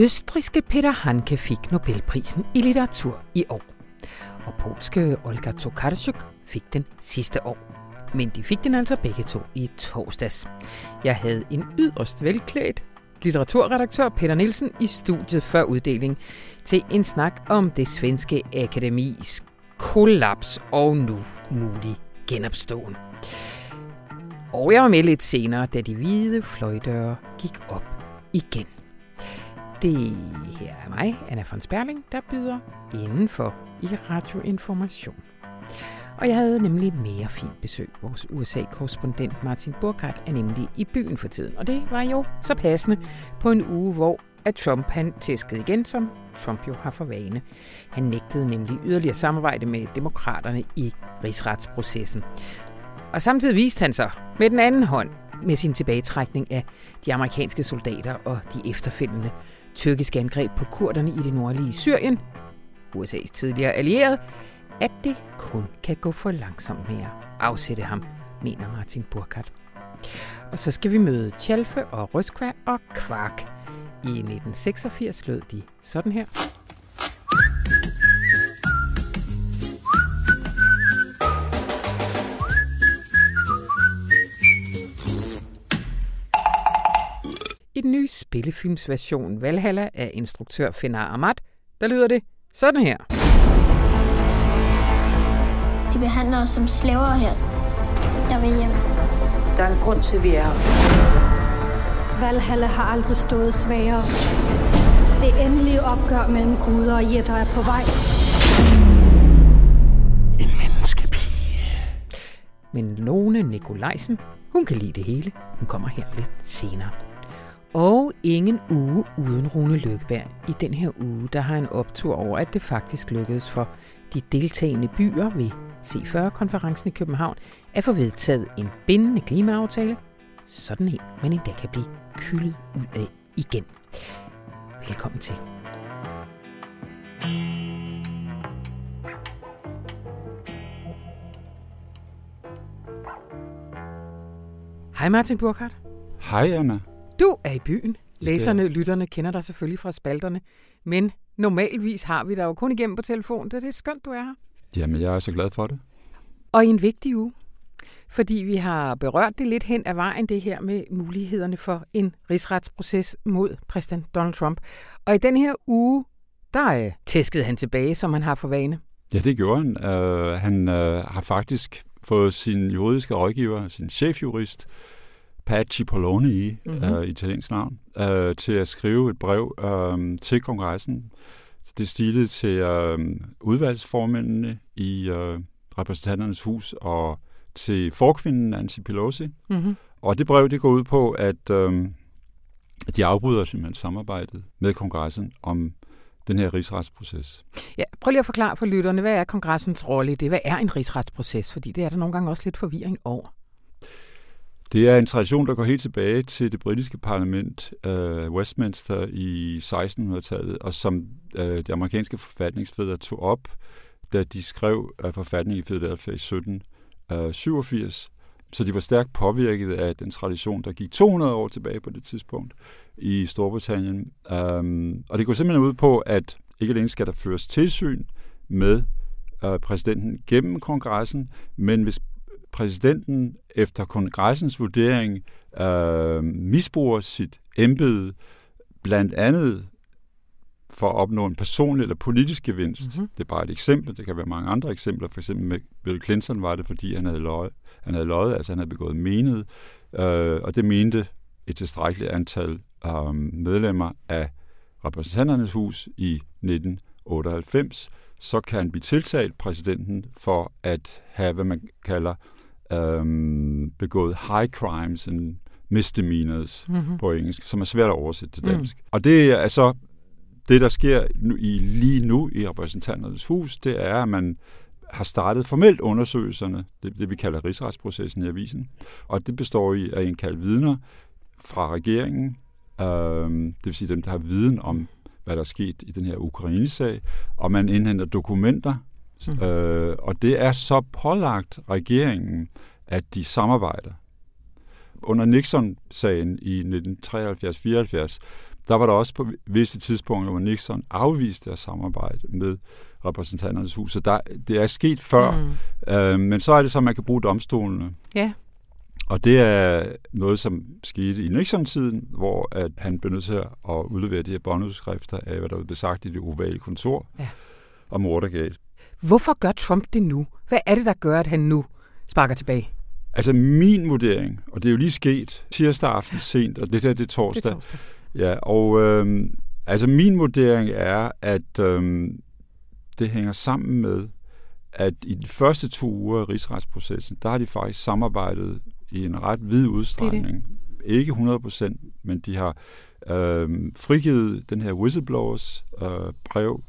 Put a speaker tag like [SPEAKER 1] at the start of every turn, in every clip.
[SPEAKER 1] Østriske Peter Hanke fik Nobelprisen i litteratur i år. Og polske Olga Tokarczuk fik den sidste år. Men de fik den altså begge to i torsdags. Jeg havde en yderst velklædt litteraturredaktør Peter Nielsen i studiet før uddeling til en snak om det svenske akademis kollaps og nu mulig genopståen. Og jeg var med lidt senere, da de hvide fløjdøre gik op igen. Det her er mig, Anna von Sperling, der byder indenfor i Radioinformation. Og jeg havde nemlig mere fint besøg. Vores USA-korrespondent Martin Burkhardt er nemlig i byen for tiden. Og det var jo så passende på en uge, hvor at Trump han tæskede igen, som Trump jo har for vane. Han nægtede nemlig yderligere samarbejde med demokraterne i rigsretsprocessen. Og samtidig viste han sig med den anden hånd med sin tilbagetrækning af de amerikanske soldater og de efterfølgende tyrkiske angreb på kurderne i det nordlige Syrien, USA's tidligere allierede, at det kun kan gå for langsomt med at afsætte ham, mener Martin Burkhardt. Og så skal vi møde Tjalfe og Røskva og Kvark. I 1986 lød de sådan her. I den nye spillefilmsversion Valhalla af instruktør Fenar Ahmad, der lyder det sådan her.
[SPEAKER 2] De behandler os som slaver her. Jeg vil hjem.
[SPEAKER 3] Der er en grund til, at vi er her.
[SPEAKER 4] Valhalla har aldrig stået svagere. Det endelige opgør mellem guder og jætter er på vej.
[SPEAKER 5] En menneskepige.
[SPEAKER 1] Men Lone Nikolajsen, hun kan lide det hele. Hun kommer her lidt senere. Og ingen uge uden Rune Lykkeberg. I den her uge, der har en optur over, at det faktisk lykkedes for de deltagende byer ved C40-konferencen i København at få vedtaget en bindende klimaaftale, sådan en man endda kan blive kyldet ud af igen. Velkommen til. Hej Martin Burkhardt.
[SPEAKER 5] Hej Anna.
[SPEAKER 1] Du er i byen. Læserne, lytterne kender dig selvfølgelig fra spalterne, men normalvis har vi dig jo kun igennem på telefon. Det er det skønt, du er her.
[SPEAKER 5] Jamen, jeg er så glad for det.
[SPEAKER 1] Og i en vigtig uge, fordi vi har berørt det lidt hen ad vejen, det her med mulighederne for en rigsretsproces mod præsident Donald Trump. Og i den her uge, der øh, tæskede han tilbage, som han har for vane.
[SPEAKER 5] Ja, det gjorde han. Uh, han uh, har faktisk fået sin juridiske rådgiver, sin chefjurist, Pat Cipollone, mm-hmm. uh, italiensk navn, uh, til at skrive et brev uh, til kongressen. Det stilede til uh, udvalgsformændene i uh, repræsentanternes hus og til forkvinden Nancy Pelosi. Mm-hmm. Og det brev det går ud på, at uh, de afbryder simpelthen samarbejdet med kongressen om den her rigsretsproces.
[SPEAKER 1] Ja, prøv lige at forklare for lytterne, hvad er kongressens rolle i det? Hvad er en rigsretsproces? Fordi det er der nogle gange også lidt forvirring over.
[SPEAKER 5] Det er en tradition, der går helt tilbage til det britiske parlament, øh, Westminster, i 1600-tallet, og som øh, de amerikanske forfatningsfædre tog op, da de skrev uh, forfatningen i Philadelphia i 1787. Øh, Så de var stærkt påvirket af den tradition, der gik 200 år tilbage på det tidspunkt i Storbritannien. Um, og det går simpelthen ud på, at ikke alene skal der føres tilsyn med uh, præsidenten gennem kongressen, men hvis præsidenten efter kongressens vurdering øh, misbruger sit embede, blandt andet for at opnå en personlig eller politisk gevinst. Mm-hmm. Det er bare et eksempel. Det kan være mange andre eksempler. For eksempel med Bill Clinton var det, fordi han havde løjet. Han havde løjet, altså han havde begået menighed. Øh, og det mente et tilstrækkeligt antal øh, medlemmer af repræsentanternes hus i 1998. Så kan han blive tiltalt præsidenten for at have, hvad man kalder øhm, begået high crimes and misdemeanors mm-hmm. på engelsk, som er svært at oversætte til dansk. Mm. Og det er så det, der sker nu, i, lige nu i repræsentanternes hus, det er, at man har startet formelt undersøgelserne, det, det vi kalder rigsretsprocessen i avisen, og det består i af en kaldt vidner fra regeringen, øhm, det vil sige dem, der har viden om, hvad der er sket i den her Ukraine-sag, og man indhenter dokumenter, Mm. Øh, og det er så pålagt regeringen, at de samarbejder. Under Nixon-sagen i 1973-74, der var der også på visse tidspunkter, hvor Nixon afviste at samarbejde med repræsentanternes hus. Så der, det er sket før, mm. øh, men så er det så, at man kan bruge domstolene.
[SPEAKER 1] Ja.
[SPEAKER 5] Og det er noget, som skete i Nixon-tiden, hvor at han blev nødt til at udlevere de her båndudskrifter af, hvad der blev sagt i det ovale kontor
[SPEAKER 1] Ja.
[SPEAKER 5] om Watergate.
[SPEAKER 1] Hvorfor gør Trump det nu? Hvad er det, der gør, at han nu sparker tilbage?
[SPEAKER 5] Altså min vurdering, og det er jo lige sket tirsdag aften sent, og det der det er torsdag.
[SPEAKER 1] Det er torsdag.
[SPEAKER 5] Ja, og øh, altså min vurdering er, at øh, det hænger sammen med, at i de første to uger af rigsretsprocessen, der har de faktisk samarbejdet i en ret vid udstrækning. Ikke 100 procent, men de har øh, frigivet den her whistleblowers øh, brev.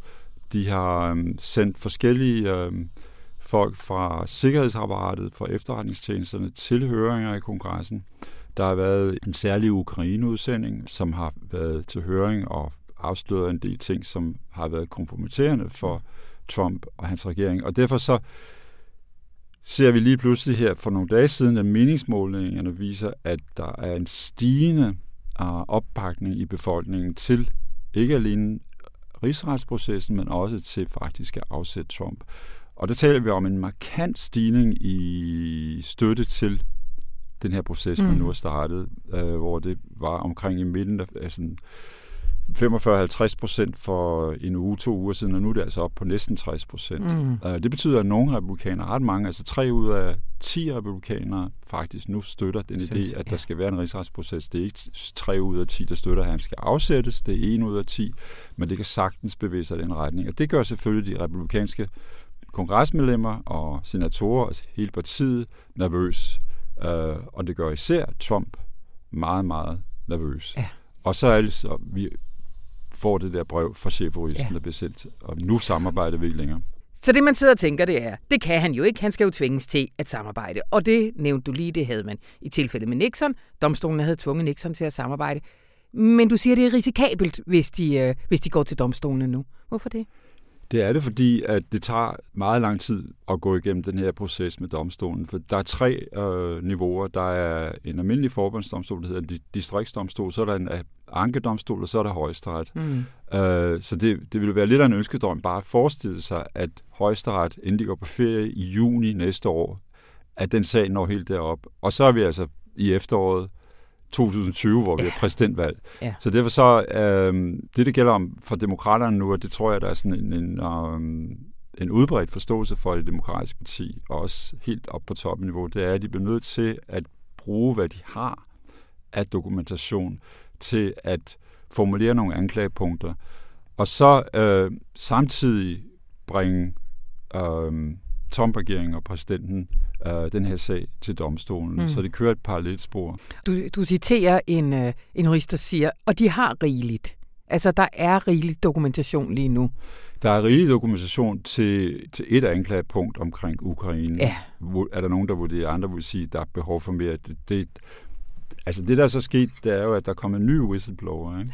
[SPEAKER 5] De har øh, sendt forskellige øh, folk fra sikkerhedsapparatet, fra efterretningstjenesterne til høringer i kongressen. Der har været en særlig Ukraine-udsending, som har været til høring og afsløret en del ting, som har været kompromitterende for Trump og hans regering. Og derfor så ser vi lige pludselig her for nogle dage siden, at meningsmålingerne viser, at der er en stigende øh, opbakning i befolkningen til ikke alene rigsretsprocessen, men også til faktisk at afsætte Trump. Og der taler vi om en markant stigning i støtte til den her proces, mm. man nu har startet, øh, hvor det var omkring i midten af, af sådan 45-50 procent for en uge, to uger siden, og nu er det altså op på næsten 60 procent. Mm. Uh, det betyder, at nogle republikanere, ret mange, altså tre ud af 10 republikanere, faktisk nu støtter den
[SPEAKER 1] Synes,
[SPEAKER 5] idé, at der
[SPEAKER 1] ja.
[SPEAKER 5] skal være en rigsretsproces. Det er ikke tre ud af 10, der støtter, at han skal afsættes. Det er en ud af 10, men det kan sagtens bevæge sig i den retning. Og det gør selvfølgelig de republikanske kongresmedlemmer og senatorer, altså hele partiet, nervøs. Uh, og det gør især Trump meget, meget nervøs.
[SPEAKER 1] Ja.
[SPEAKER 5] Og så er det så, vi får det der brev fra chefjuristen,
[SPEAKER 1] Ja.
[SPEAKER 5] der bliver sendt, og nu samarbejder vi ikke længere.
[SPEAKER 1] Så det, man sidder og tænker, det er, det kan han jo ikke. Han skal jo tvinges til at samarbejde. Og det nævnte du lige, det havde man i tilfælde med Nixon. Domstolen havde tvunget Nixon til at samarbejde. Men du siger, det er risikabelt, hvis de, øh, hvis de går til domstolen nu. Hvorfor det?
[SPEAKER 5] Det er det, fordi at det tager meget lang tid at gå igennem den her proces med domstolen. For der er tre øh, niveauer. Der er en almindelig forbundsdomstol, der hedder en di- distriktsdomstol, så er der en øh, ankedomstol, og så er der højesteret.
[SPEAKER 1] Mm.
[SPEAKER 5] Øh, så det, det ville være lidt af en ønskedrøm bare at forestille sig, at højesteret, inden de går på ferie i juni næste år, at den sag når helt derop. Og så er vi altså i efteråret 2020, hvor vi har præsidentvalg.
[SPEAKER 1] Ja.
[SPEAKER 5] Så derfor så, øh, det det gælder om for demokraterne nu, og det tror jeg, der er sådan en, en, øh, en udbredt forståelse for det demokratiske parti, og også helt op på topniveau, det er, at de bliver nødt til at bruge, hvad de har af dokumentation, til at formulere nogle anklagepunkter, og så øh, samtidig bringe øh, Trump-regeringen og præsidenten øh, den her sag til domstolen.
[SPEAKER 1] Mm.
[SPEAKER 5] Så det kører et parallelt spor.
[SPEAKER 1] Du, du citerer en, øh, en jurist, der siger, og de har rigeligt. Altså, der er rigeligt dokumentation lige nu.
[SPEAKER 5] Der er rigelig dokumentation til, til et anklagepunkt omkring Ukraine.
[SPEAKER 1] Ja.
[SPEAKER 5] Er der nogen, der vurderer, andre vil sige, at der er behov for mere. Det, det, altså det, der er så sket, det er jo, at der kommer en ny whistleblower. Ikke?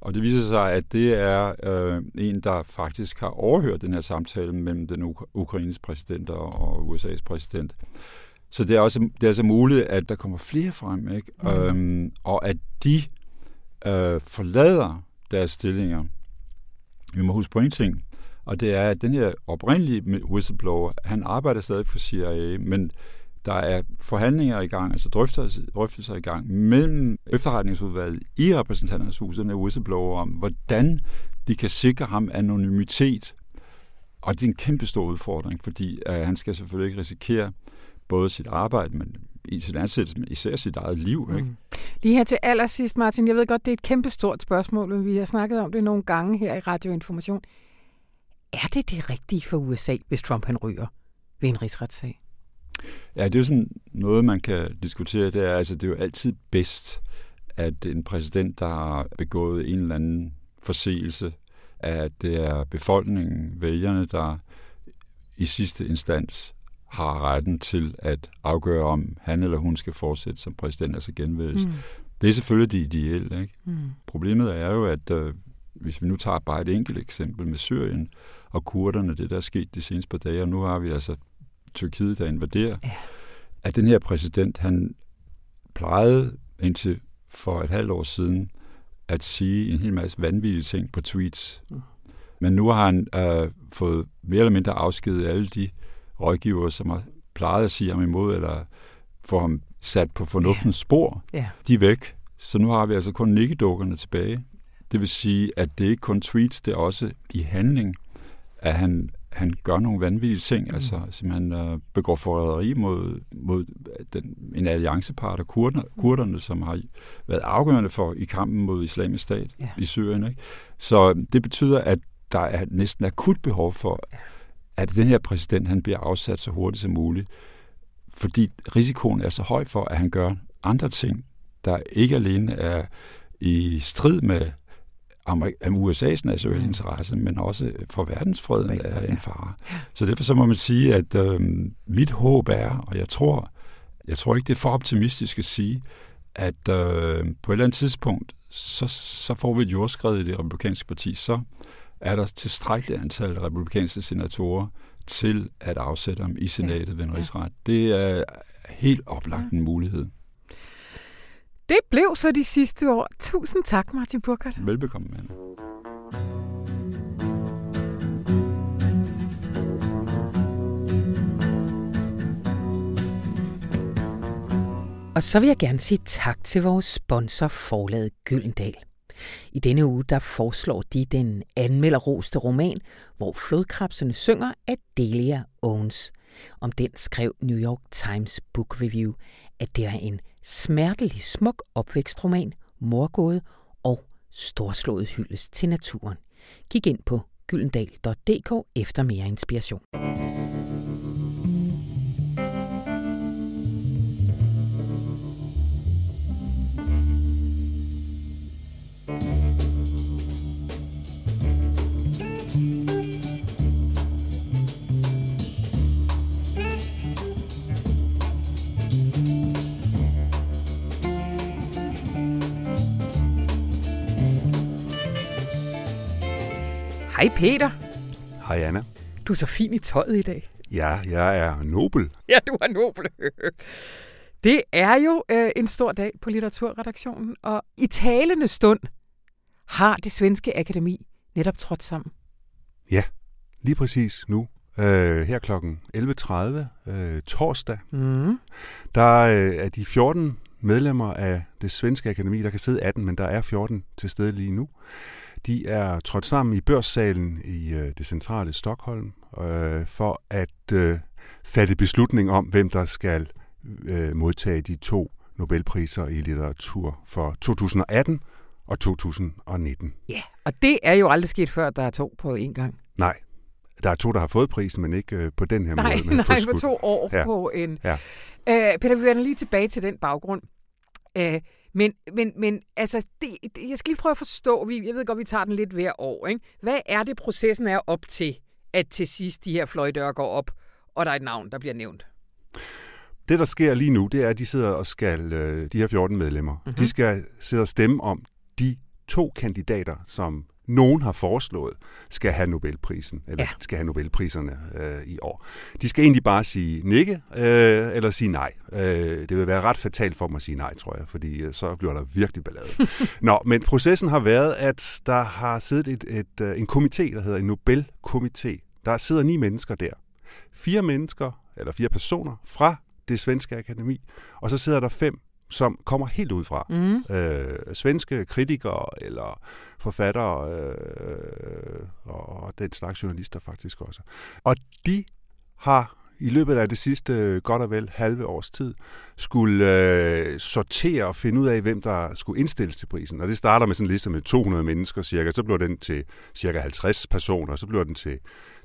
[SPEAKER 5] Og det viser sig, at det er øh, en, der faktisk har overhørt den her samtale mellem den uk- ukrainske præsident og, USA's præsident. Så det er også det er altså muligt, at der kommer flere frem, ikke? Mm. Øhm, og at de øh, forlader deres stillinger. Vi må huske på en ting, og det er, at den her oprindelige whistleblower, han arbejder stadig for CIA, men der er forhandlinger i gang, altså drøftelser, drøftelser i gang mellem efterretningsudvalget i repræsentanternes hus, den er whistleblower, om hvordan de kan sikre ham anonymitet. Og det er en kæmpe stor udfordring, fordi øh, han skal selvfølgelig ikke risikere både sit arbejde, men i sin ansættelse, men især sit eget liv. Ikke?
[SPEAKER 1] Mm. Lige her til allersidst, Martin. Jeg ved godt, det er et kæmpestort spørgsmål, men vi har snakket om det nogle gange her i Radioinformation. Er det det rigtige for USA, hvis Trump han ryger ved en rigsretssag?
[SPEAKER 5] Ja, det er jo sådan noget, man kan diskutere. Det er, altså, det er jo altid bedst, at en præsident, der har begået en eller anden forseelse, at det er befolkningen, vælgerne, der i sidste instans har retten til at afgøre, om han eller hun skal fortsætte som præsident, altså genvælges. Mm. Det er selvfølgelig det ideelle. Ikke?
[SPEAKER 1] Mm.
[SPEAKER 5] Problemet er jo, at øh, hvis vi nu tager bare et enkelt eksempel med Syrien og kurderne, det der er sket de seneste par dage, og nu har vi altså Tyrkiet, der invaderer,
[SPEAKER 1] Ja.
[SPEAKER 5] at den her præsident, han plejede indtil for et halvt år siden at sige en hel masse vanvittige ting på tweets. Mm. Men nu har han øh, fået mere eller mindre afskedet alle de rådgivere, som har plejet at sige ham imod, eller få ham sat på fornuftens yeah. spor. Yeah. De er væk. Så nu har vi altså kun nikkedukkerne tilbage. Det vil sige, at det ikke kun tweets, det er også i handling, at han, han gør nogle vanvittige ting, mm. altså simpelthen uh, begår forræderi mod, mod den, en alliancepart af kurder, kurderne, som har været afgørende for i kampen mod islamisk stat yeah. i Syrien. Ikke? Så det betyder, at der er næsten akut behov for, at den her præsident han bliver afsat så hurtigt som muligt, fordi risikoen er så høj for, at han gør andre ting, der ikke alene er i strid med USA's nationale mm. interesse, men også for verdensfreden er en fare. Så derfor så må man sige, at øh, mit håb er, og jeg tror, jeg tror ikke, det er for optimistisk at sige, at øh, på et eller andet tidspunkt, så, så får vi et jordskred i det republikanske parti, så er der tilstrækkeligt antal republikanske senatorer til at afsætte ham i senatet ved en rigsret. Det er helt oplagt en mulighed.
[SPEAKER 1] Det blev så de sidste år. Tusind tak, Martin Burkhardt.
[SPEAKER 5] Velbekomme, mand.
[SPEAKER 1] Og så vil jeg gerne sige tak til vores sponsor, forlaget Gyldendal. I denne uge der foreslår de den anmelderroste roman, hvor flodkrabserne synger af Delia Owens. Om den skrev New York Times Book Review, at det er en smertelig smuk opvækstroman, morgåde og storslået hyldest til naturen. Kig ind på gyldendal.dk efter mere inspiration. Peter.
[SPEAKER 6] Hej Anna.
[SPEAKER 1] Du er så fin i tøjet i dag.
[SPEAKER 6] Ja, jeg er nobel.
[SPEAKER 1] Ja, du er nobel. Det er jo øh, en stor dag på litteraturredaktionen, og i talende stund har det svenske akademi netop trådt sammen.
[SPEAKER 6] Ja, lige præcis nu. Øh, her klokken 11.30 øh, torsdag, mm. der øh, er de 14 medlemmer af det svenske akademi. Der kan sidde 18, men der er 14 til stede lige nu. De er trådt sammen i børssalen i øh, det centrale Stockholm øh, for at øh, fatte beslutning om, hvem der skal øh, modtage de to Nobelpriser i litteratur for 2018 og 2019.
[SPEAKER 1] Ja, og det er jo aldrig sket før, der er to på en gang.
[SPEAKER 6] Nej, der er to, der har fået prisen, men ikke øh, på den her
[SPEAKER 1] nej,
[SPEAKER 6] måde. Men
[SPEAKER 1] nej, på to år ja. på en... Ja. Øh, Peter, vi vender lige tilbage til den baggrund. Øh, men, men, men altså, det, det, jeg skal lige prøve at forstå, vi, jeg ved godt, vi tager den lidt hver år. Ikke? Hvad er det, processen er op til, at til sidst de her fløjdøre går op, og der er et navn, der bliver nævnt?
[SPEAKER 6] Det, der sker lige nu, det er, at de sidder og skal, øh, de her 14 medlemmer, mm-hmm. de skal sidde og stemme om de to kandidater, som nogen har foreslået, skal have Nobelprisen, eller ja. skal have Nobelpriserne øh, i år. De skal egentlig bare sige nikke, øh, eller sige nej. Øh, det vil være ret fatalt for dem at sige nej, tror jeg, fordi øh, så bliver der virkelig ballade. Nå, men processen har været, at der har siddet et, et, øh, en komité, der hedder en Nobelkomité. Der sidder ni mennesker der. Fire mennesker, eller fire personer fra det svenske akademi, og så sidder der fem som kommer helt ud fra. Mm. Øh, svenske kritikere eller forfattere øh, og den slags journalister faktisk også. Og de har i løbet af det sidste godt og vel halve års tid skulle øh, sortere og finde ud af, hvem der skulle indstilles til prisen. Og det starter med sådan en liste med 200 mennesker cirka, så bliver den til cirka 50 personer, så bliver den til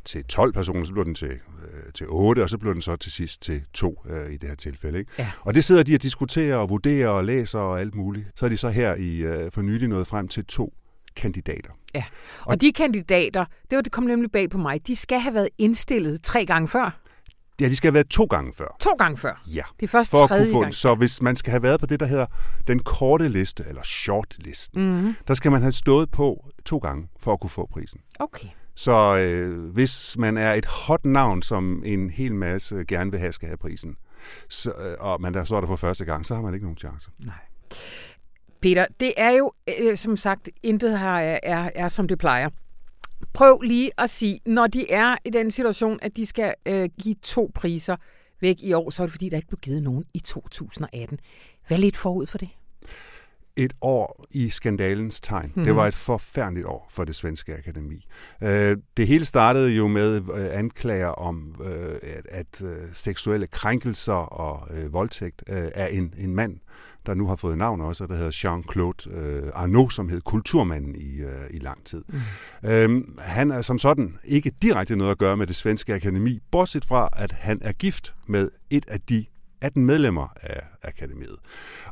[SPEAKER 6] til 12 personer, så bliver den til, øh, til 8, og så bliver den så til sidst til 2 øh, i det her tilfælde. Ikke? Ja. Og det sidder de og diskuterer og vurderer og læser og alt muligt. Så er de så her i øh, for nylig nået frem til to kandidater.
[SPEAKER 1] Ja, og, og de kandidater, det var det kom nemlig bag på mig, de skal have været indstillet tre gange før.
[SPEAKER 6] Ja, de skal have været to gange før.
[SPEAKER 1] To gange før?
[SPEAKER 6] Ja.
[SPEAKER 1] Det er først for tredje at kunne få, gang.
[SPEAKER 6] Så hvis man skal have været på det, der hedder den korte liste, eller shortlisten, mm-hmm. der skal man have stået på to gange for at kunne få prisen.
[SPEAKER 1] Okay.
[SPEAKER 6] Så øh, hvis man er et hot navn, som en hel masse gerne vil have, skal have prisen, så, øh, og man der står der for første gang, så har man ikke nogen chance.
[SPEAKER 1] Nej. Peter, det er jo, øh, som sagt, intet her er, er, er, som det plejer. Prøv lige at sige, når de er i den situation, at de skal øh, give to priser væk i år, så er det fordi, der ikke blev givet nogen i 2018. Hvad lidt forud for det?
[SPEAKER 6] Et år i skandalens tegn. Mm-hmm. Det
[SPEAKER 1] Mhm.
[SPEAKER 6] var et forfærdeligt år for det svenske akademi. Øh, det hele startede jo med øh, anklager om, øh, at, at øh, seksuelle krænkelser og øh, voldtægt øh, af en, en mand, der nu har fået navn også, der hedder Jean-Claude øh, Arnaud, som hed kulturmanden i, øh, i lang tid. Mm. Øhm, han er som sådan ikke direkte noget at gøre med det svenske akademi, bortset fra, at han er gift med et af de 18 medlemmer af akademiet.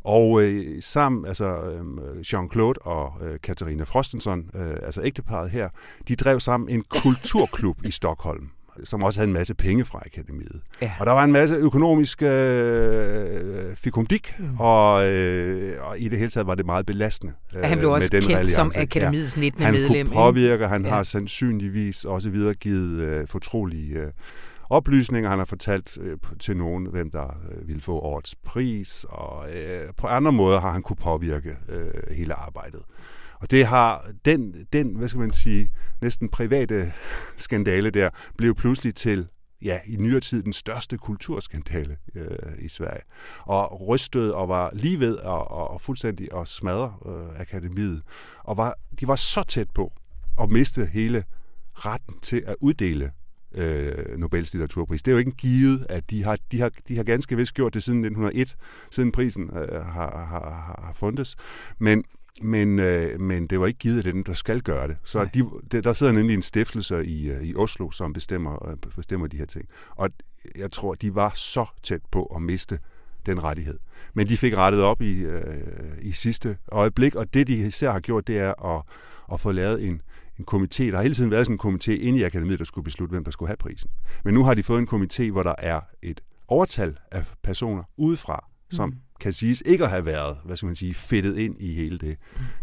[SPEAKER 6] Og øh, sammen, altså øh, Jean-Claude og øh, Katarina Frostenson, øh, altså ægteparet her, de drev sammen en kulturklub i Stockholm som også havde en masse penge fra akademiet.
[SPEAKER 1] Ja.
[SPEAKER 6] Og der var en masse økonomisk øh, fikumdik, mm. og, øh, og i det hele taget var det meget belastende. Øh,
[SPEAKER 1] Han blev også
[SPEAKER 6] med den
[SPEAKER 1] kendt som
[SPEAKER 6] alliance.
[SPEAKER 1] akademiets 19.
[SPEAKER 6] Han
[SPEAKER 1] medlem.
[SPEAKER 6] kunne påvirke, han
[SPEAKER 1] Ja.
[SPEAKER 6] ja. har sandsynligvis også videregivet øh, fortrolige øh, oplysninger. Han har fortalt øh, til nogen, hvem der øh, ville få årets pris, og øh, på andre måder har han kunne påvirke øh, hele arbejdet. Og det har den, den, hvad skal man sige, næsten private skandale der, blev pludselig til ja, i nyere tid den største kulturskandale øh, i Sverige. Og rystede og var lige ved at og, og fuldstændig at smadre øh, akademiet. Og var, de var så tæt på at miste hele retten til at uddele øh, Nobels litteraturpris. Det er jo ikke givet, at de har, de har, de har ganske vist gjort det siden 1901, siden prisen øh, har, har, har fundets. Men, men, øh, men det var ikke givet, at det er den, der skal gøre det. Så de, der sidder nemlig en stiftelse i, øh, i Oslo, som bestemmer, øh, bestemmer de her ting. Og jeg tror, de var så tæt på at miste den rettighed. Men de fik rettet op i, øh, i sidste øjeblik, og det de især har gjort, det er at, at få lavet en, en komité. Der har hele tiden været sådan en komité inde i akademiet, der skulle beslutte, hvem der skulle have prisen. Men nu har de fået en komité, hvor der er et overtal af personer udefra, som mm. kan siges ikke at have været, hvad skal man sige, fedtet ind i hele det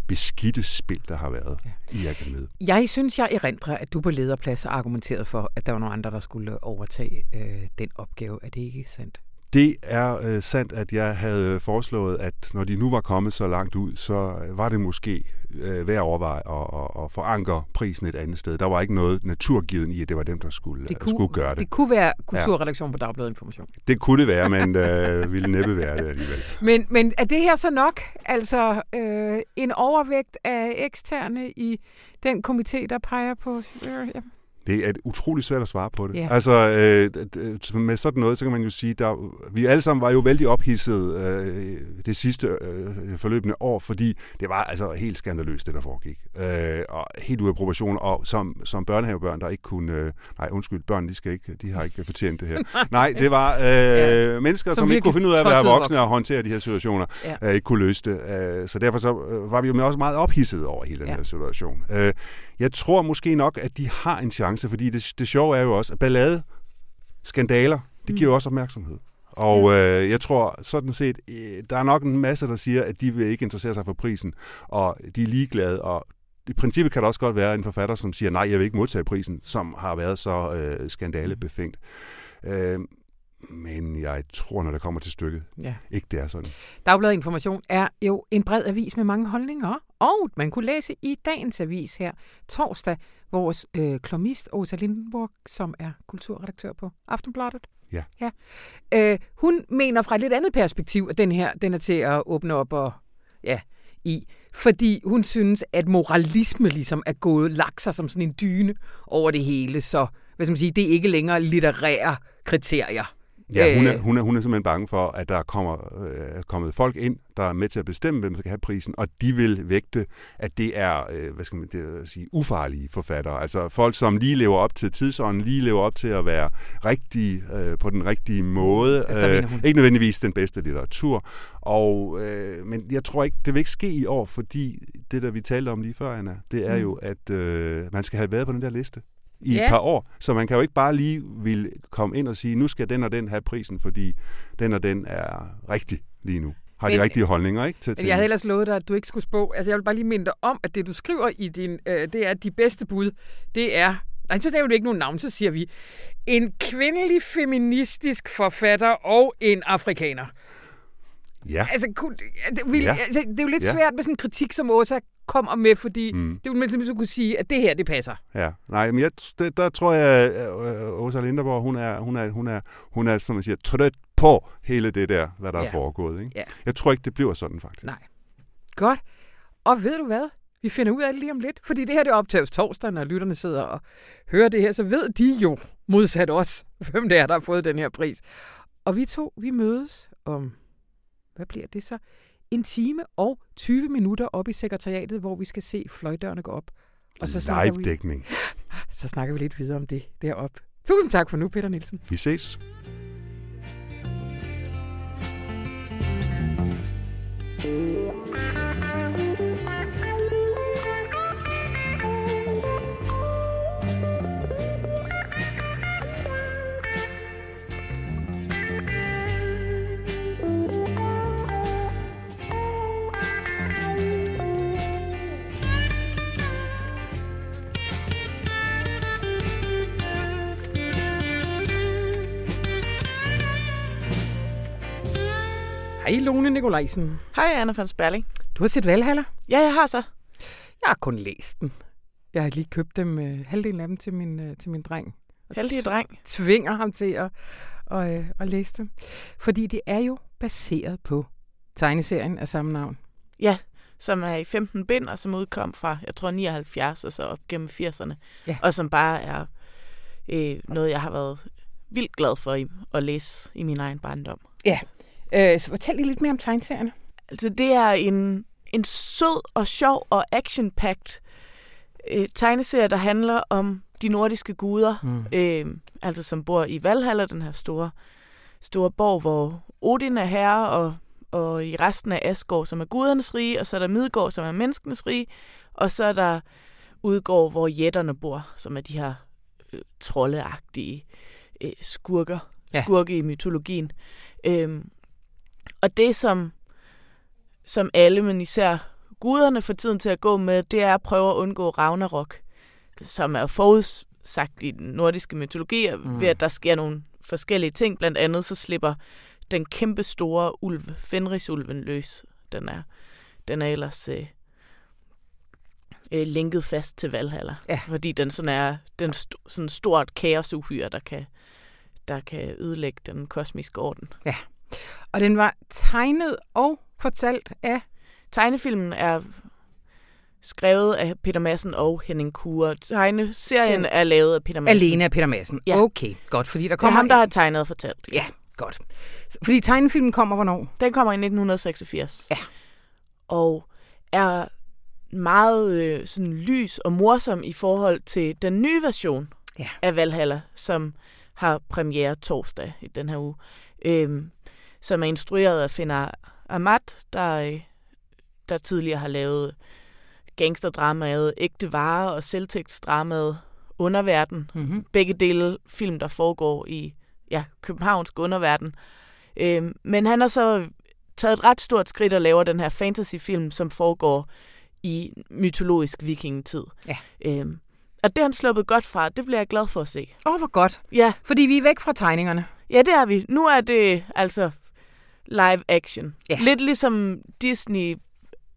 [SPEAKER 6] beskidte spil, der har været ja. i akademiet.
[SPEAKER 1] Jeg synes, jeg erindrer, at du på lederplads har argumenteret for, at der var nogle andre, der skulle overtage øh, den opgave. Er det ikke sandt?
[SPEAKER 6] Det er øh, sandt, at jeg havde foreslået, at når de nu var kommet så langt ud, så øh, var det måske øh, værd at overveje at, at, at forankre prisen et andet sted. Der var ikke noget naturgiven i, at det var dem, der skulle,
[SPEAKER 1] Det kunne,
[SPEAKER 6] skulle gøre det.
[SPEAKER 1] det kunne være kulturredaktion på Dagbladet Information.
[SPEAKER 6] Det kunne det være, men øh, ville næppe være det alligevel.
[SPEAKER 1] Men, men er det her så nok? Altså øh, en overvægt af eksterne i den komité, der peger på... Øh, ja.
[SPEAKER 6] Det er utroligt svært at svare på det.
[SPEAKER 1] Ja.
[SPEAKER 6] Altså, øh, med sådan noget, så kan man jo sige, der, vi alle sammen var jo vældig ophidset øh, det sidste øh, forløbende år, fordi det var altså helt skandaløst, det der foregik. Øh, og helt ude af proportion, og som, som børnehavebørn, der ikke kunne... Øh, nej, undskyld, børn, de, skal ikke, de har ikke fortjent det her. nej, det var øh, ja. mennesker, som,
[SPEAKER 1] Som
[SPEAKER 6] ikke kunne finde ud af at være voksne og håndtere de her situationer,
[SPEAKER 1] ja.
[SPEAKER 6] øh, ikke kunne løse det. Øh, så derfor så, øh, var vi jo også meget ophidset over hele den
[SPEAKER 1] Ja.
[SPEAKER 6] her situation. Øh, jeg tror måske nok, at de har en chance, fordi det, det sjove er jo også, at ballade, skandaler, det giver jo også opmærksomhed. Og øh, jeg tror sådan set, øh, der er nok en masse, der siger, at de vil ikke interessere sig for prisen, og de er ligeglade, og i princippet kan der også godt være en forfatter, som siger, nej, jeg vil ikke modtage prisen, som har været så øh, skandalebefængt. Øh, men jeg tror, når det kommer til stykket,
[SPEAKER 1] Ja.
[SPEAKER 6] ikke det er sådan.
[SPEAKER 1] Dagbladet Information er jo en bred avis med mange holdninger, og man kunne læse i dagens avis her torsdag vores øh, klomist Åsa Lindenburg, som er kulturredaktør på Aftenbladet.
[SPEAKER 6] Ja.
[SPEAKER 1] ja. Øh, hun mener fra et lidt andet perspektiv, at den her den er til at åbne op og ja, i. Fordi hun synes, at moralisme ligesom er gået, sig som sådan en dyne over det hele. Så hvad skal man sige, det er ikke længere litterære kriterier.
[SPEAKER 6] Ja, hun er,
[SPEAKER 1] Øh.
[SPEAKER 6] hun, er, hun er simpelthen bange for, at der kommer, øh, er kommet folk ind, der er med til at bestemme, hvem der skal have prisen, og de vil vægte, at det er, øh, hvad skal man det sige, ufarlige forfattere. Altså folk, som lige lever op til tidsånden, lige lever op til at være rigtig øh, på den rigtige måde.
[SPEAKER 1] Altså, hun.
[SPEAKER 6] ikke nødvendigvis den bedste litteratur. Og, øh, men jeg tror ikke, det vil ikke ske i år, fordi det, der vi talte om lige før, Anna, det er
[SPEAKER 1] Mm.
[SPEAKER 6] jo, at øh, man skal have været på den der liste i
[SPEAKER 1] Ja.
[SPEAKER 6] et par år. Så man kan jo ikke bare lige vil komme ind og sige, nu skal den og den have prisen, fordi den og den er rigtig lige nu. Har de
[SPEAKER 1] Men-
[SPEAKER 6] rigtige holdninger, ikke? Til, til
[SPEAKER 1] jeg havde ellers lovet dig, at du ikke skulle spå. Altså, jeg vil bare lige minde dig om, at det, du skriver i din... Øh, det er, at de bedste bud, det er... Nej, så nævner du ikke nogen navn, så siger vi... En kvindelig feministisk forfatter og en afrikaner.
[SPEAKER 6] Ja.
[SPEAKER 1] Altså, kunne, det, vil,
[SPEAKER 6] Ja.
[SPEAKER 1] altså, det er jo lidt
[SPEAKER 6] Ja.
[SPEAKER 1] svært med sådan en kritik, som Åsa kommer med, fordi
[SPEAKER 6] Mm.
[SPEAKER 1] det vil man simpelthen kunne sige, at det her, det passer.
[SPEAKER 6] Ja, nej, men jeg, det, der tror jeg, at øh, Åsa Linderborg, hun er, hun er, hun er, hun er, som man siger, trødt på hele det der, hvad der ja. er foregået. Ikke?
[SPEAKER 1] Ja.
[SPEAKER 6] Jeg tror ikke, det bliver sådan, faktisk.
[SPEAKER 1] Nej. Godt. Og ved du hvad? Vi finder ud af det lige om lidt, fordi det her det optages torsdag, når lytterne sidder og hører det her, så ved de jo, modsat os, hvem det er, der har fået den her pris. Og vi to, vi mødes om, hvad bliver det så? En time og 20 minutter op i sekretariatet, hvor vi skal se fløjdørene gå op. Og så snakker, vi,
[SPEAKER 6] Live-dækning.
[SPEAKER 1] så snakker vi lidt videre om det deroppe. Tusind tak for nu, Peter Nielsen.
[SPEAKER 6] Vi ses.
[SPEAKER 1] Hej Lone Nikolajsen.
[SPEAKER 7] Hej, Anna von Sperling.
[SPEAKER 1] Du har set Valhalla?
[SPEAKER 7] Ja, jeg har så.
[SPEAKER 1] Jeg har kun læst den. Jeg har lige købt dem, øh, halvdelen af dem til min, øh, til min dreng. Og
[SPEAKER 7] Heldig dreng.
[SPEAKER 1] tvinger ham til at, og, øh, at læse dem. Fordi det er jo baseret på tegneserien af samme navn.
[SPEAKER 7] Ja, som er i 15 bind, og som udkom fra, jeg tror, 79 og så op gennem 80'erne.
[SPEAKER 1] Ja.
[SPEAKER 7] Og som bare er øh, noget, jeg har været vildt glad for at læse i min egen barndom.
[SPEAKER 1] Øh, så fortæl lige lidt mere om tegneserierne.
[SPEAKER 7] Altså, det er en, en sød og sjov og action-packed øh, tegneserie, der handler om de nordiske guder,
[SPEAKER 1] Mm.
[SPEAKER 7] øh, altså som bor i Valhalla, den her store, store borg, hvor Odin er herre, og, og i resten af Asgård, som er gudernes rige, og så er der Midgård, som er menneskenes rige, og så er der Udgård, hvor jætterne bor, som er de her øh, troldeagtige øh, skurker,
[SPEAKER 1] Ja.
[SPEAKER 7] skurke i mytologien. Øhm, og det, som, som alle, men især guderne får tiden til at gå med, det er at prøve at undgå Ragnarok, som er forudsagt i den nordiske mytologi, mm. ved at der sker nogle forskellige ting. Blandt andet så slipper den kæmpe store ulv, Fenrisulven, løs. Den er, den er ellers øh, øh, linket fast til Valhalla,
[SPEAKER 1] Ja.
[SPEAKER 7] fordi den sådan er den st- sådan stort kaosuhyre, der kan, der kan ødelægge den kosmiske orden.
[SPEAKER 1] Og den var tegnet og fortalt af...
[SPEAKER 7] Tegnefilmen er skrevet af Peter Madsen og Henning Kure. Tegneserien
[SPEAKER 1] Serien.
[SPEAKER 7] er lavet af Peter Madsen.
[SPEAKER 1] Alene af Peter Madsen.
[SPEAKER 7] Ja.
[SPEAKER 1] Okay, godt, fordi der
[SPEAKER 7] Det er
[SPEAKER 1] kommer...
[SPEAKER 7] ham, der har tegnet og fortalt.
[SPEAKER 1] Ja, godt. Fordi tegnefilmen kommer hvornår?
[SPEAKER 7] Den kommer i 1986.
[SPEAKER 1] Ja.
[SPEAKER 7] Og er meget øh, sådan lys og morsom i forhold til den nye version
[SPEAKER 1] Ja.
[SPEAKER 7] af Valhalla, som har premiere torsdag i den her uge. Øhm, som er instrueret af Finder Amat, der, øh, der tidligere har lavet gangsterdramaet Ægte Vare og selvtægtsdramaet Underverden.
[SPEAKER 1] Mm-hmm.
[SPEAKER 7] Begge dele film, der foregår i ja, københavnsk underverden. Øhm, men han har så taget et ret stort skridt og laver den her fantasyfilm, som foregår i mytologisk vikingetid.
[SPEAKER 1] Ja.
[SPEAKER 7] Øhm, og det har han sluppet godt fra. Det bliver jeg glad for at se.
[SPEAKER 1] Åh, oh, hvor godt.
[SPEAKER 7] Ja,
[SPEAKER 1] Fordi vi er væk fra tegningerne.
[SPEAKER 7] ja det er vi. Nu er det altså live action.
[SPEAKER 1] Ja.
[SPEAKER 7] Lidt ligesom Disney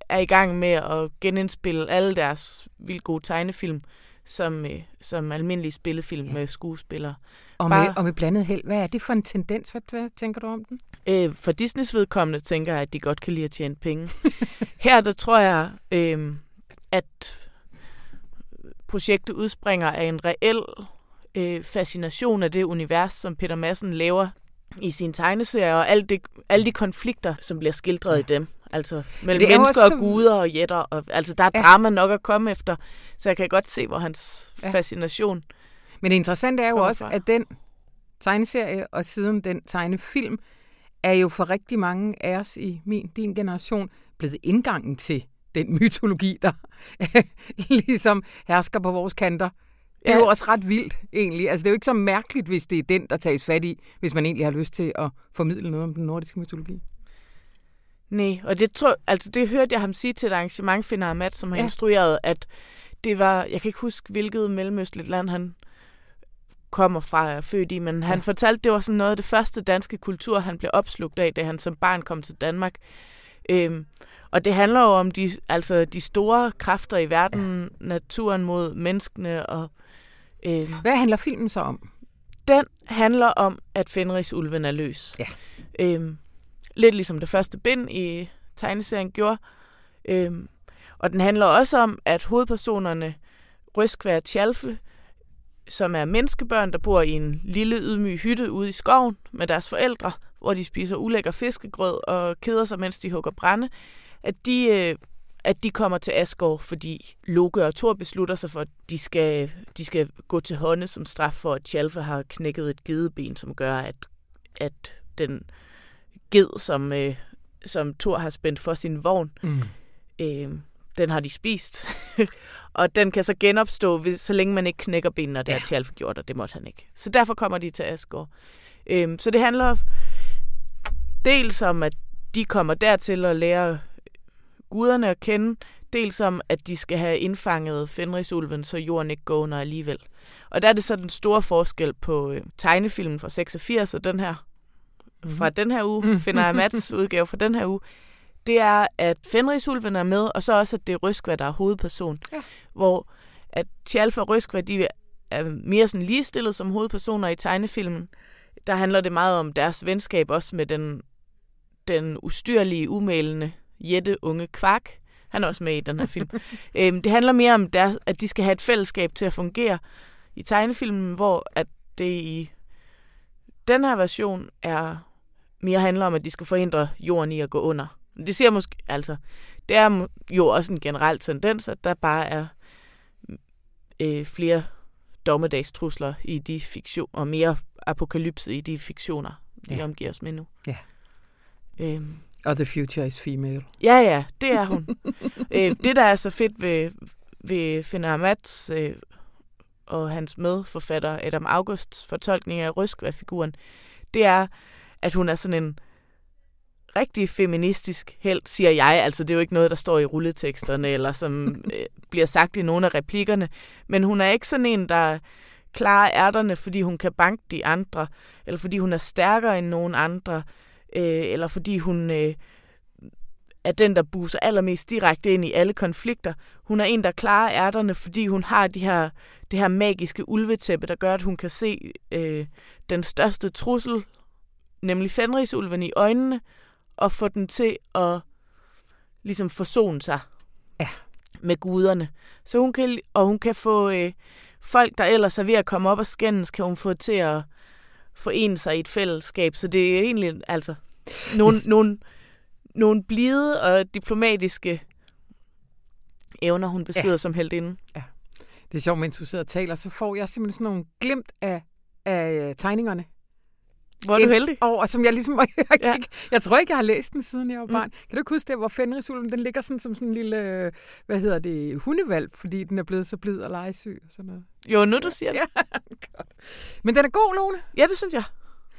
[SPEAKER 7] er i gang med at genindspille alle deres vildt gode tegnefilm som, øh, som almindelige spillefilm
[SPEAKER 1] Ja.
[SPEAKER 7] med skuespillere.
[SPEAKER 1] Og,
[SPEAKER 7] Bare-
[SPEAKER 1] med, og med blandet held. Hvad er det for en tendens? Hvad, hvad tænker du om den?
[SPEAKER 7] Øh, for Disneys vedkommende tænker jeg, at de godt kan lide at tjene penge. Her der tror jeg, øh, at projektet udspringer af en reel øh, fascination af det univers, som Peter Madsen laver i sine tegneserier, og alle de, alle de konflikter, som bliver skildret ja. i dem. Altså mellem
[SPEAKER 1] Det er
[SPEAKER 7] mennesker
[SPEAKER 1] også
[SPEAKER 7] og guder og jætter. Og, altså der er
[SPEAKER 1] Ja.
[SPEAKER 7] drama nok at komme efter, så jeg kan godt se, hvor hans
[SPEAKER 1] Ja.
[SPEAKER 7] fascination
[SPEAKER 1] Men det interessante er jo også,
[SPEAKER 7] fra.
[SPEAKER 1] at den tegneserie og siden den tegnefilm er jo for rigtig mange af os i min, din generation blevet indgangen til den mytologi, der ligesom hersker på vores kanter. Det er
[SPEAKER 7] Ja.
[SPEAKER 1] jo også ret vildt, egentlig. Altså, det er jo ikke så mærkeligt, hvis det er den, der tages fat i, hvis man egentlig har lyst til at formidle noget om den nordiske mytologi.
[SPEAKER 7] Nej, og det, tror, altså det hørte jeg ham sige til et arrangement, Finder Amat, som har
[SPEAKER 1] Ja.
[SPEAKER 7] instrueret, at det var, jeg kan ikke huske, hvilket mellemøstligt land han kommer fra og er født i, men han
[SPEAKER 1] Ja.
[SPEAKER 7] fortalte, det var sådan noget af det første danske kultur, han blev opslugt af, da han som barn kom til Danmark. Øhm, og det handler jo om de, altså de store kræfter i verden, ja. naturen mod menneskene, og øhm,
[SPEAKER 1] Hvad handler filmen så om?
[SPEAKER 7] den handler om, at Fenrisulven er løs.
[SPEAKER 1] Ja.
[SPEAKER 7] Øhm, lidt ligesom det første bind i tegneserien gjorde. Øhm, og den handler også om, at hovedpersonerne Røskvær Tjalfe, som er menneskebørn, der bor i en lille ydmyg hytte ude i skoven med deres forældre, hvor de spiser ulækker fiskegrød og keder sig, mens de hugger brænde, at de, øh, at de kommer til Asgård, fordi Loke og Thor beslutter sig for, at de skal, de skal gå til hånde som straf for, at Tjalfe har knækket et gedeben, som gør, at, at den ged, som, øh, som Thor har spændt for sin vogn,
[SPEAKER 1] Mm.
[SPEAKER 7] øh, den har de spist. og den kan så genopstå, hvis, så længe man ikke knækker benene, og det
[SPEAKER 1] Ja.
[SPEAKER 7] har Tjalfe gjort, og det måtte han ikke. Så derfor kommer de til Asgård. Øh, så det handler dels om, at de kommer dertil at lære guderne at kende, dels om, at de skal have indfanget Fenrisulven, så jorden ikke går under alligevel. Og der er det så den store forskel på øh, tegnefilmen fra 86 og den her
[SPEAKER 1] Mhm.
[SPEAKER 7] fra den her uge,
[SPEAKER 1] Mm.
[SPEAKER 7] finder jeg Mats udgave fra den her uge, det er, at Fenrisulven er med, og så også, at det er Røskva, der er hovedperson.
[SPEAKER 1] Ja.
[SPEAKER 7] Hvor at Tjalf og Røskva, de er mere sådan ligestillet som hovedpersoner i tegnefilmen. Der handler det meget om deres venskab også med den, den ustyrlige, umælende Jette unge Kvark. Han er også med i den her film. øhm, det handler mere om, deres, at de skal have et fællesskab til at fungere i tegnefilmen, hvor at det i den her version er mere handler om, at de skal forhindre jorden i at gå under. Det siger måske, altså, det er jo også en generel tendens, at der bare er øh, flere dommedagstrusler i de fiktioner, og mere apokalypse i de fiktioner, vi
[SPEAKER 1] Ja.
[SPEAKER 7] omgiver os med nu.
[SPEAKER 1] Ja.
[SPEAKER 7] Øhm,
[SPEAKER 1] Og The Future is Female.
[SPEAKER 7] Ja, ja, det er hun. øh, det, der er så fedt ved, ved Finder Mats øh, og hans medforfatter Adam Augusts fortolkning af Røskva-figuren, det er, at hun er sådan en rigtig feministisk held, siger jeg. Altså, det er jo ikke noget, der står i rulleteksterne, eller som øh, bliver sagt i nogle af replikkerne. Men hun er ikke sådan en, der klarer ærterne, fordi hun kan banke de andre, eller fordi hun er stærkere end nogen andre, øh, eller fordi hun øh, er den, der buser allermest direkte ind i alle konflikter. Hun er en, der klarer ærterne, fordi hun har de her, det her magiske ulvetæppe, der gør, at hun kan se øh, den største trussel, nemlig Fenrisulven, i øjnene, og få den til at ligesom forsone sig
[SPEAKER 1] Ja.
[SPEAKER 7] med guderne. Så hun kan, og hun kan få øh, folk, der ellers er ved at komme op og skændes, kan hun få til at forene sig i et fællesskab. Så det er egentlig altså nogle, nogle, nogle blide og diplomatiske evner, hun besidder ja. som heldinde.
[SPEAKER 1] Det er sjovt, mens du sidder og taler, så får jeg simpelthen sådan nogle glimt af, af øh, tegningerne.
[SPEAKER 7] Hvor er du heldig.
[SPEAKER 1] Over, som jeg ligesom... Jeg,
[SPEAKER 7] Ja.
[SPEAKER 1] ja. jeg tror ikke, jeg har læst den, siden jeg var
[SPEAKER 7] Mm.
[SPEAKER 1] barn. Kan du ikke huske det, hvor Fenrisulven, den ligger sådan som sådan en lille, hvad hedder det, hundevalp, fordi den er blevet så blid og legesyg og sådan noget.
[SPEAKER 7] Jo, nu du siger det.
[SPEAKER 1] Ja, godt. Men den er god, Lone.
[SPEAKER 7] Ja, det synes jeg.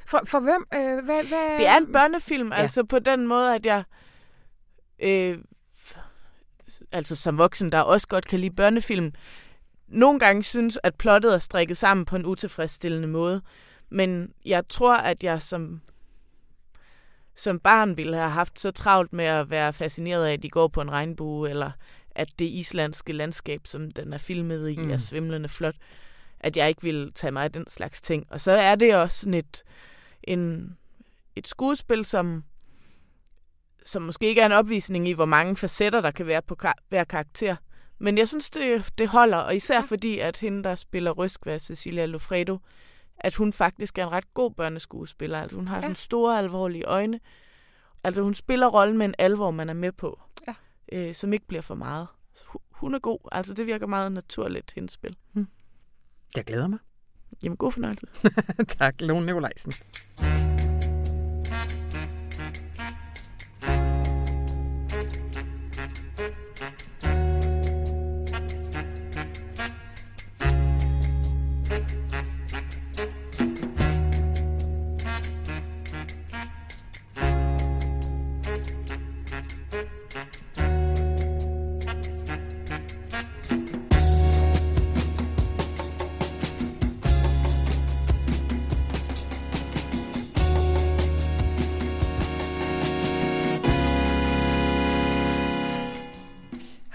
[SPEAKER 1] For, for hvem? Øh, hvad, hvad?
[SPEAKER 7] Det er en børnefilm. Ja. altså på den måde, at jeg... Øh, altså som voksen, der også godt kan lide børnefilm, nogle gange synes, at plottet er strikket sammen på en utilfredsstillende måde. Men jeg tror, at jeg som, som barn ville have haft så travlt med at være fascineret af, at de går på en regnbue, eller at det islandske landskab, som den er filmet i, mm. Er svimlende flot, at jeg ikke ville tage mig af den slags ting. Og så er det også sådan et, en, et skuespil, som, som måske ikke er en opvisning i, hvor mange facetter, der kan være på kar- hver karakter. Men jeg synes, det, det holder, og især ja. fordi, at hende, der spiller Røskva, Cecilia Lofredo, at hun faktisk er en ret god børneskuespiller. Altså, hun har ja. sådan store, alvorlige øjne. Altså, hun spiller rollen med en alvor, man er med på,
[SPEAKER 1] Ja.
[SPEAKER 7] øh, som ikke bliver for meget. Hu- Hun er god. Altså, det virker meget naturligt, hendes spil.
[SPEAKER 1] Jeg glæder mig.
[SPEAKER 7] Jamen, god fornøjelse.
[SPEAKER 1] tak, Lone Nikolajsen.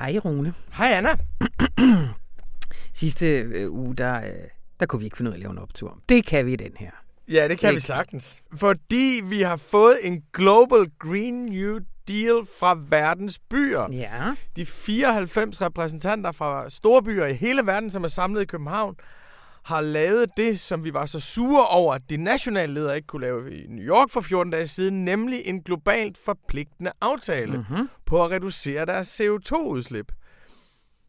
[SPEAKER 1] Hej Rune.
[SPEAKER 8] Hej Anna.
[SPEAKER 1] Sidste øh, uge, der, øh, der kunne vi ikke finde ud af at lave en optur. Det kan vi i den her.
[SPEAKER 8] Ja, det kan
[SPEAKER 1] Det-
[SPEAKER 8] vi sagtens. Fordi vi har fået en Global Green New Deal fra verdens byer.
[SPEAKER 1] Ja.
[SPEAKER 8] De 94 repræsentanter fra store byer i hele verden, som er samlet i København, har lavet det, som vi var så sure over, at de nationale ledere ikke kunne lave i New York for 14 dage siden, nemlig en globalt forpligtende aftale
[SPEAKER 1] Mm-hmm.
[SPEAKER 8] på at reducere deres CO2-udslip.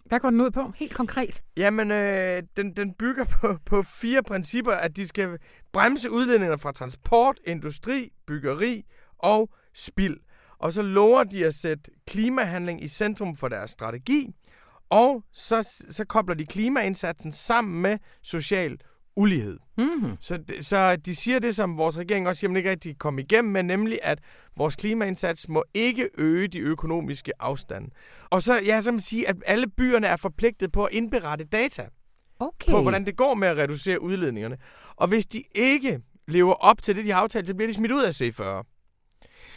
[SPEAKER 1] Hvad går den ud på? Helt konkret.
[SPEAKER 8] Jamen, øh, den, den bygger på, på fire principper, at de skal bremse udledninger fra transport, industri, byggeri og spild. Og så lover de at sætte klimahandling i centrum for deres strategi, og så, så kobler de klimaindsatsen sammen med social ulighed.
[SPEAKER 1] Mm-hmm.
[SPEAKER 8] Så, så de siger det, som vores regering også man ikke rigtig kom igennem med, nemlig at vores klimaindsats må ikke øge de økonomiske afstande. Og så, ja, så man sige, at alle byerne er forpligtet på at indberette data
[SPEAKER 1] Okay.
[SPEAKER 8] på, hvordan det går med at reducere udledningerne. Og hvis de ikke lever op til det, de har aftalt, så bliver de smidt ud af C40.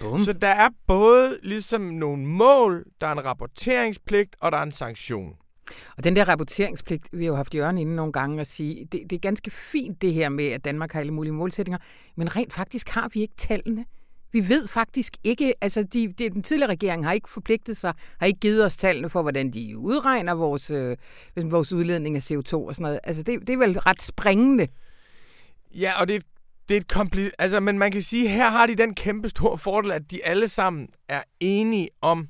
[SPEAKER 1] Bum.
[SPEAKER 8] Så der er både ligesom nogle mål, der er en rapporteringspligt, og der er en sanktion.
[SPEAKER 1] Og den der rapporteringspligt, vi har jo haft Jørgen inde nogle gange at sige, det, det er ganske fint det her med, at Danmark har alle mulige målsætninger, men rent faktisk har vi ikke tallene. Vi ved faktisk ikke, altså de, de, den tidligere regering har ikke forpligtet sig, har ikke givet os tallene for, hvordan de udregner vores, øh, vores udledning af CO2 og sådan noget. Altså det, det er vel ret springende.
[SPEAKER 8] Ja, og det, det er et kompli- altså, men man kan sige, her har de den kæmpe store fordel, at de alle sammen er enige om,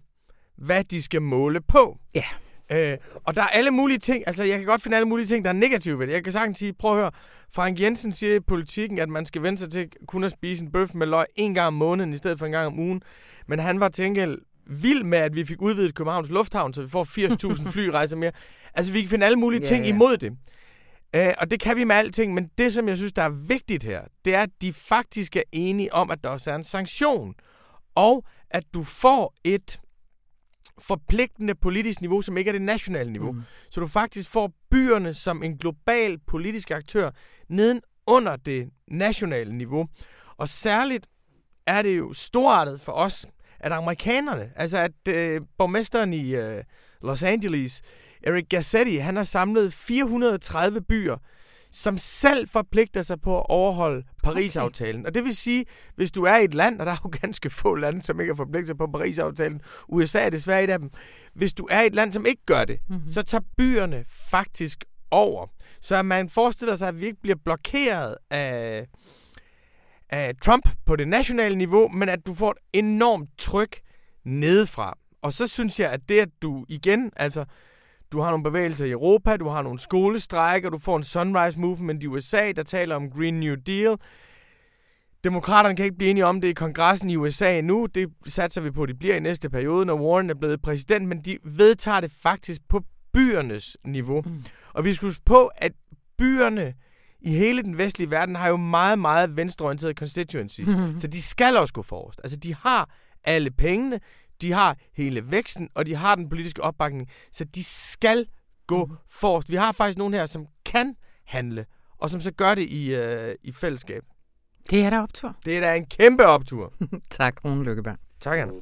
[SPEAKER 8] hvad de skal måle på.
[SPEAKER 1] Ja.
[SPEAKER 8] Øh, og der er alle mulige ting, altså jeg kan godt finde alle mulige ting, der er negative ved det. Jeg kan sagtens sige, prøv at høre, Frank Jensen siger i politikken, at man skal vente sig til kun at spise en bøf med løg en gang om måneden, i stedet for en gang om ugen. Men han var til gengæld vild med, at vi fik udvidet Københavns Lufthavn, så vi får 80.000 flyrejser mere. Altså vi kan finde alle mulige
[SPEAKER 1] Ja,
[SPEAKER 8] ting
[SPEAKER 1] ja.
[SPEAKER 8] imod det. Øh, og det kan vi med alting, men det, som jeg synes, der er vigtigt her, det er, at de faktisk er enige om, at der også er en sanktion. Og at du får et forpligtende politisk niveau, som ikke er det nationale niveau. Mm. Så du faktisk får byerne som en global politisk aktør neden under det nationale niveau. Og særligt er det jo storartet for os, at amerikanerne, altså at øh, borgmesteren i øh, Los Angeles, Eric Gassetti, han har samlet 430 byer, som selv forpligter sig på at overholde Paris-aftalen. Okay. Og det vil sige, hvis du er i et land, og der er jo ganske få lande, som ikke har forpligtet sig på Paris-aftalen, USA er desværre et af dem, hvis du er i et land, som ikke gør det, mm-hmm. så tager byerne faktisk over. Så at man forestiller sig, at vi ikke bliver blokeret af, af Trump på det nationale niveau, men at du får et enormt tryk nedefra. Og så synes jeg, at det, at du igen, altså, du har nogle bevægelser i Europa, du har nogle skolestrækker, du får en Sunrise Movement i USA, der taler om Green New Deal. Demokraterne kan ikke blive enige om det i kongressen i USA endnu. Det satser vi på, at de bliver i næste periode, når Warren er blevet præsident, men de vedtager det faktisk på byernes niveau. Mm. Og vi skal huske på, at byerne i hele den vestlige verden har jo meget, meget venstreorienterede constituencies. Mm-hmm. Så de skal også gå forrest. Altså, de har alle pengene, de har hele væksten, og de har den politiske opbakning. Så de skal gå mm. forrest. Vi har faktisk nogen her, som kan handle, og som så gør det i, øh, i fællesskab.
[SPEAKER 1] Det er der optur.
[SPEAKER 8] Det er da en kæmpe optur.
[SPEAKER 1] tak, Rune Lykkeberg.
[SPEAKER 8] Tak, Anna.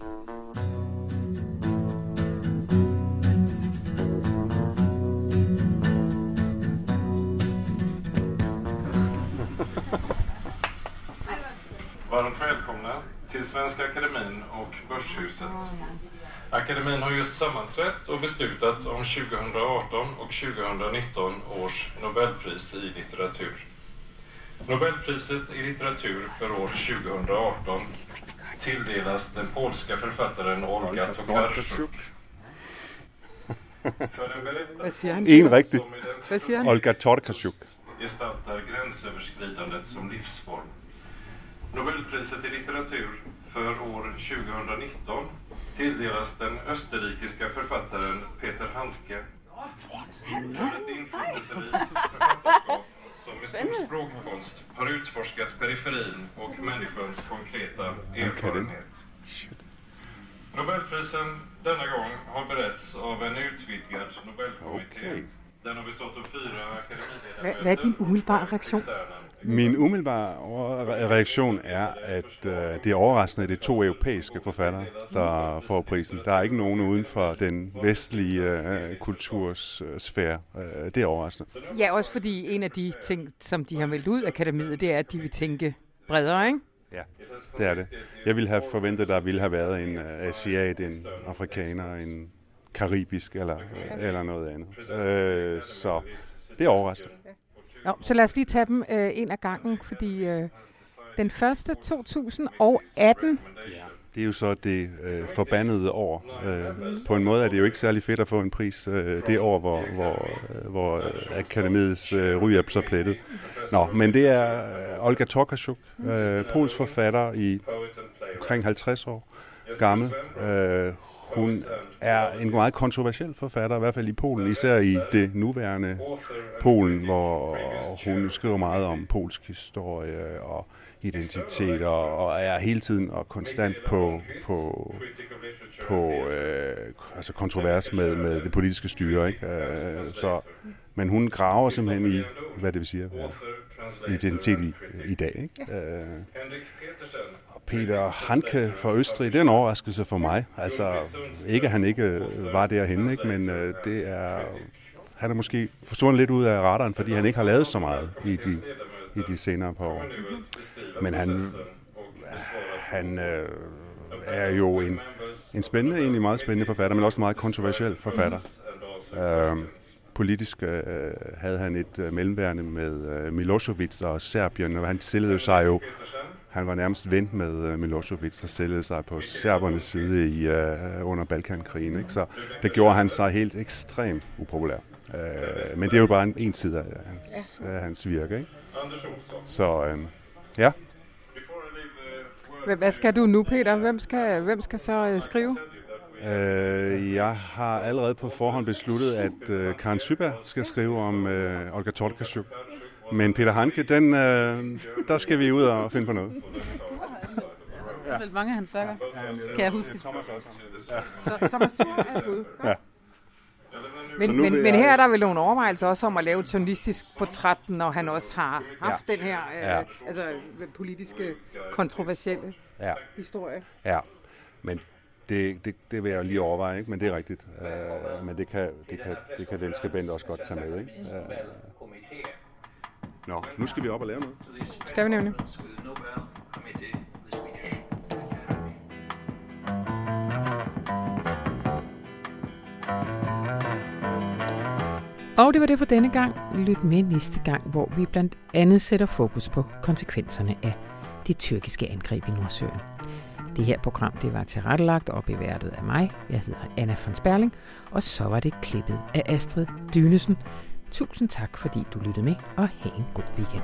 [SPEAKER 9] Varmt välkomna till Svenska Akademin och Börshuset. Akademin har just sammanträtt och beslutat om 2018 och 2019 års Nobelpris i litteratur. Nobelpriset i litteratur för år 2018 tilldelas den polska författaren Olga Tokarczuk. För en?
[SPEAKER 6] En rigtig.
[SPEAKER 9] som i den?
[SPEAKER 6] Olga Torkasjuk.
[SPEAKER 9] gestaltar gränsöverskridandet som livsform. Nobelpriset i litteratur för år 2019 tilldelas den österrikiska författaren Peter Handke för ett inflytelserikt författarskap som med stor språkkonst har utforskat periferin och människans konkreta erfarenhet. Nobelprisen denna gång har beretts av en utvidgad Nobelkommitté
[SPEAKER 6] Okej.
[SPEAKER 1] Hvad, hvad er din umiddelbare reaktion?
[SPEAKER 6] Min umiddelbare reaktion er, at øh, det er overraskende, at det er to europæiske forfattere, der får prisen. Der er ikke nogen uden for den vestlige øh, kultursfære. Øh, det er overraskende.
[SPEAKER 1] Ja, også fordi en af de ting, som de har meldt ud af akademiet, det er, at de vil tænke bredere, ikke?
[SPEAKER 6] Ja, det er det. Jeg ville have forventet, at der ville have været en uh, asiat, en afrikaner, en karibisk eller, eller noget andet. Øh, så det er overraskende.
[SPEAKER 1] Nå, så lad os lige tage dem øh, en af gangen, fordi øh, den første 2018...
[SPEAKER 6] Ja, det er jo så det øh, forbandede år. Øh, på en måde er det jo ikke særlig fedt at få en pris øh, det år, hvor, hvor, øh, hvor øh, akademiets øh, ry er så plettet. Nå, men det er øh, Olga Tokarczuk, øh, pols forfatter i omkring 50 år gammel. Øh, hun er en meget kontroversiel forfatter, i hvert fald i Polen, især i det nuværende Polen, hvor hun skriver meget om polsk historie og identitet, og, er hele tiden og konstant på, på, på øh, altså kontrovers med, med det politiske styre. Ikke? Øh, så, men hun graver simpelthen i, hvad det vil sige, identitet i, i dag. Ikke? Øh, Peter Hanke fra Østrig, det er en overraskelse for mig. Altså, ikke at han ikke øh, var derhen, ikke? men øh, det er, han er måske forsvundet lidt ud af radaren, fordi han ikke har lavet så meget i de, i de senere par år. Men han, han øh, er jo en, en spændende, egentlig meget spændende forfatter, men også en meget kontroversiel forfatter. Øhm, øh, politisk øh, havde han et øh, mellemværende med øh, Milosevic og Serbien, og han stillede sig jo han var nærmest ven med uh, Milosevic, og stillede sig på serbernes side i, uh, under Balkankrigen. Ikke? Så det gjorde han sig helt ekstremt upopulær. Uh, men det er jo bare en, en side af hans, af hans virke. Ikke? Så uh, ja.
[SPEAKER 1] Hvad skal du nu, Peter? Hvem skal, hvem skal så uh, skrive?
[SPEAKER 6] Uh, jeg har allerede på forhånd besluttet, at uh, Karen Syberg skal skrive om uh, Olga Tortkasjuk. Men Peter Hanke, den, øh, der skal vi ud og finde på noget.
[SPEAKER 1] Ja. Det er mange af hans værker, kan jeg huske.
[SPEAKER 6] Thomas også.
[SPEAKER 1] Ja. Så, Thomas er Ja. Men, men, men her er der vel nogle overvejelser også om at lave et journalistisk portræt, når han også har haft ja. den her øh, ja. altså, politiske, kontroversielle
[SPEAKER 6] ja.
[SPEAKER 1] historie.
[SPEAKER 6] Ja, men det, det, det vil jeg lige overveje, ikke? men det er rigtigt. Uh, men det kan, det, kan, det kan den skribent også godt tage med. Ikke? Uh, Nå, nu skal vi op og lave noget.
[SPEAKER 1] Skal vi nemlig. Og det var det for denne gang. Lyt med næste gang, hvor vi blandt andet sætter fokus på konsekvenserne af det tyrkiske angreb i Nordsøen. Det her program det var tilrettelagt og beværtet af mig. Jeg hedder Anna von Sperling, og så var det klippet af Astrid Dynesen. Tusind tak, fordi du lyttede med, og have en god weekend.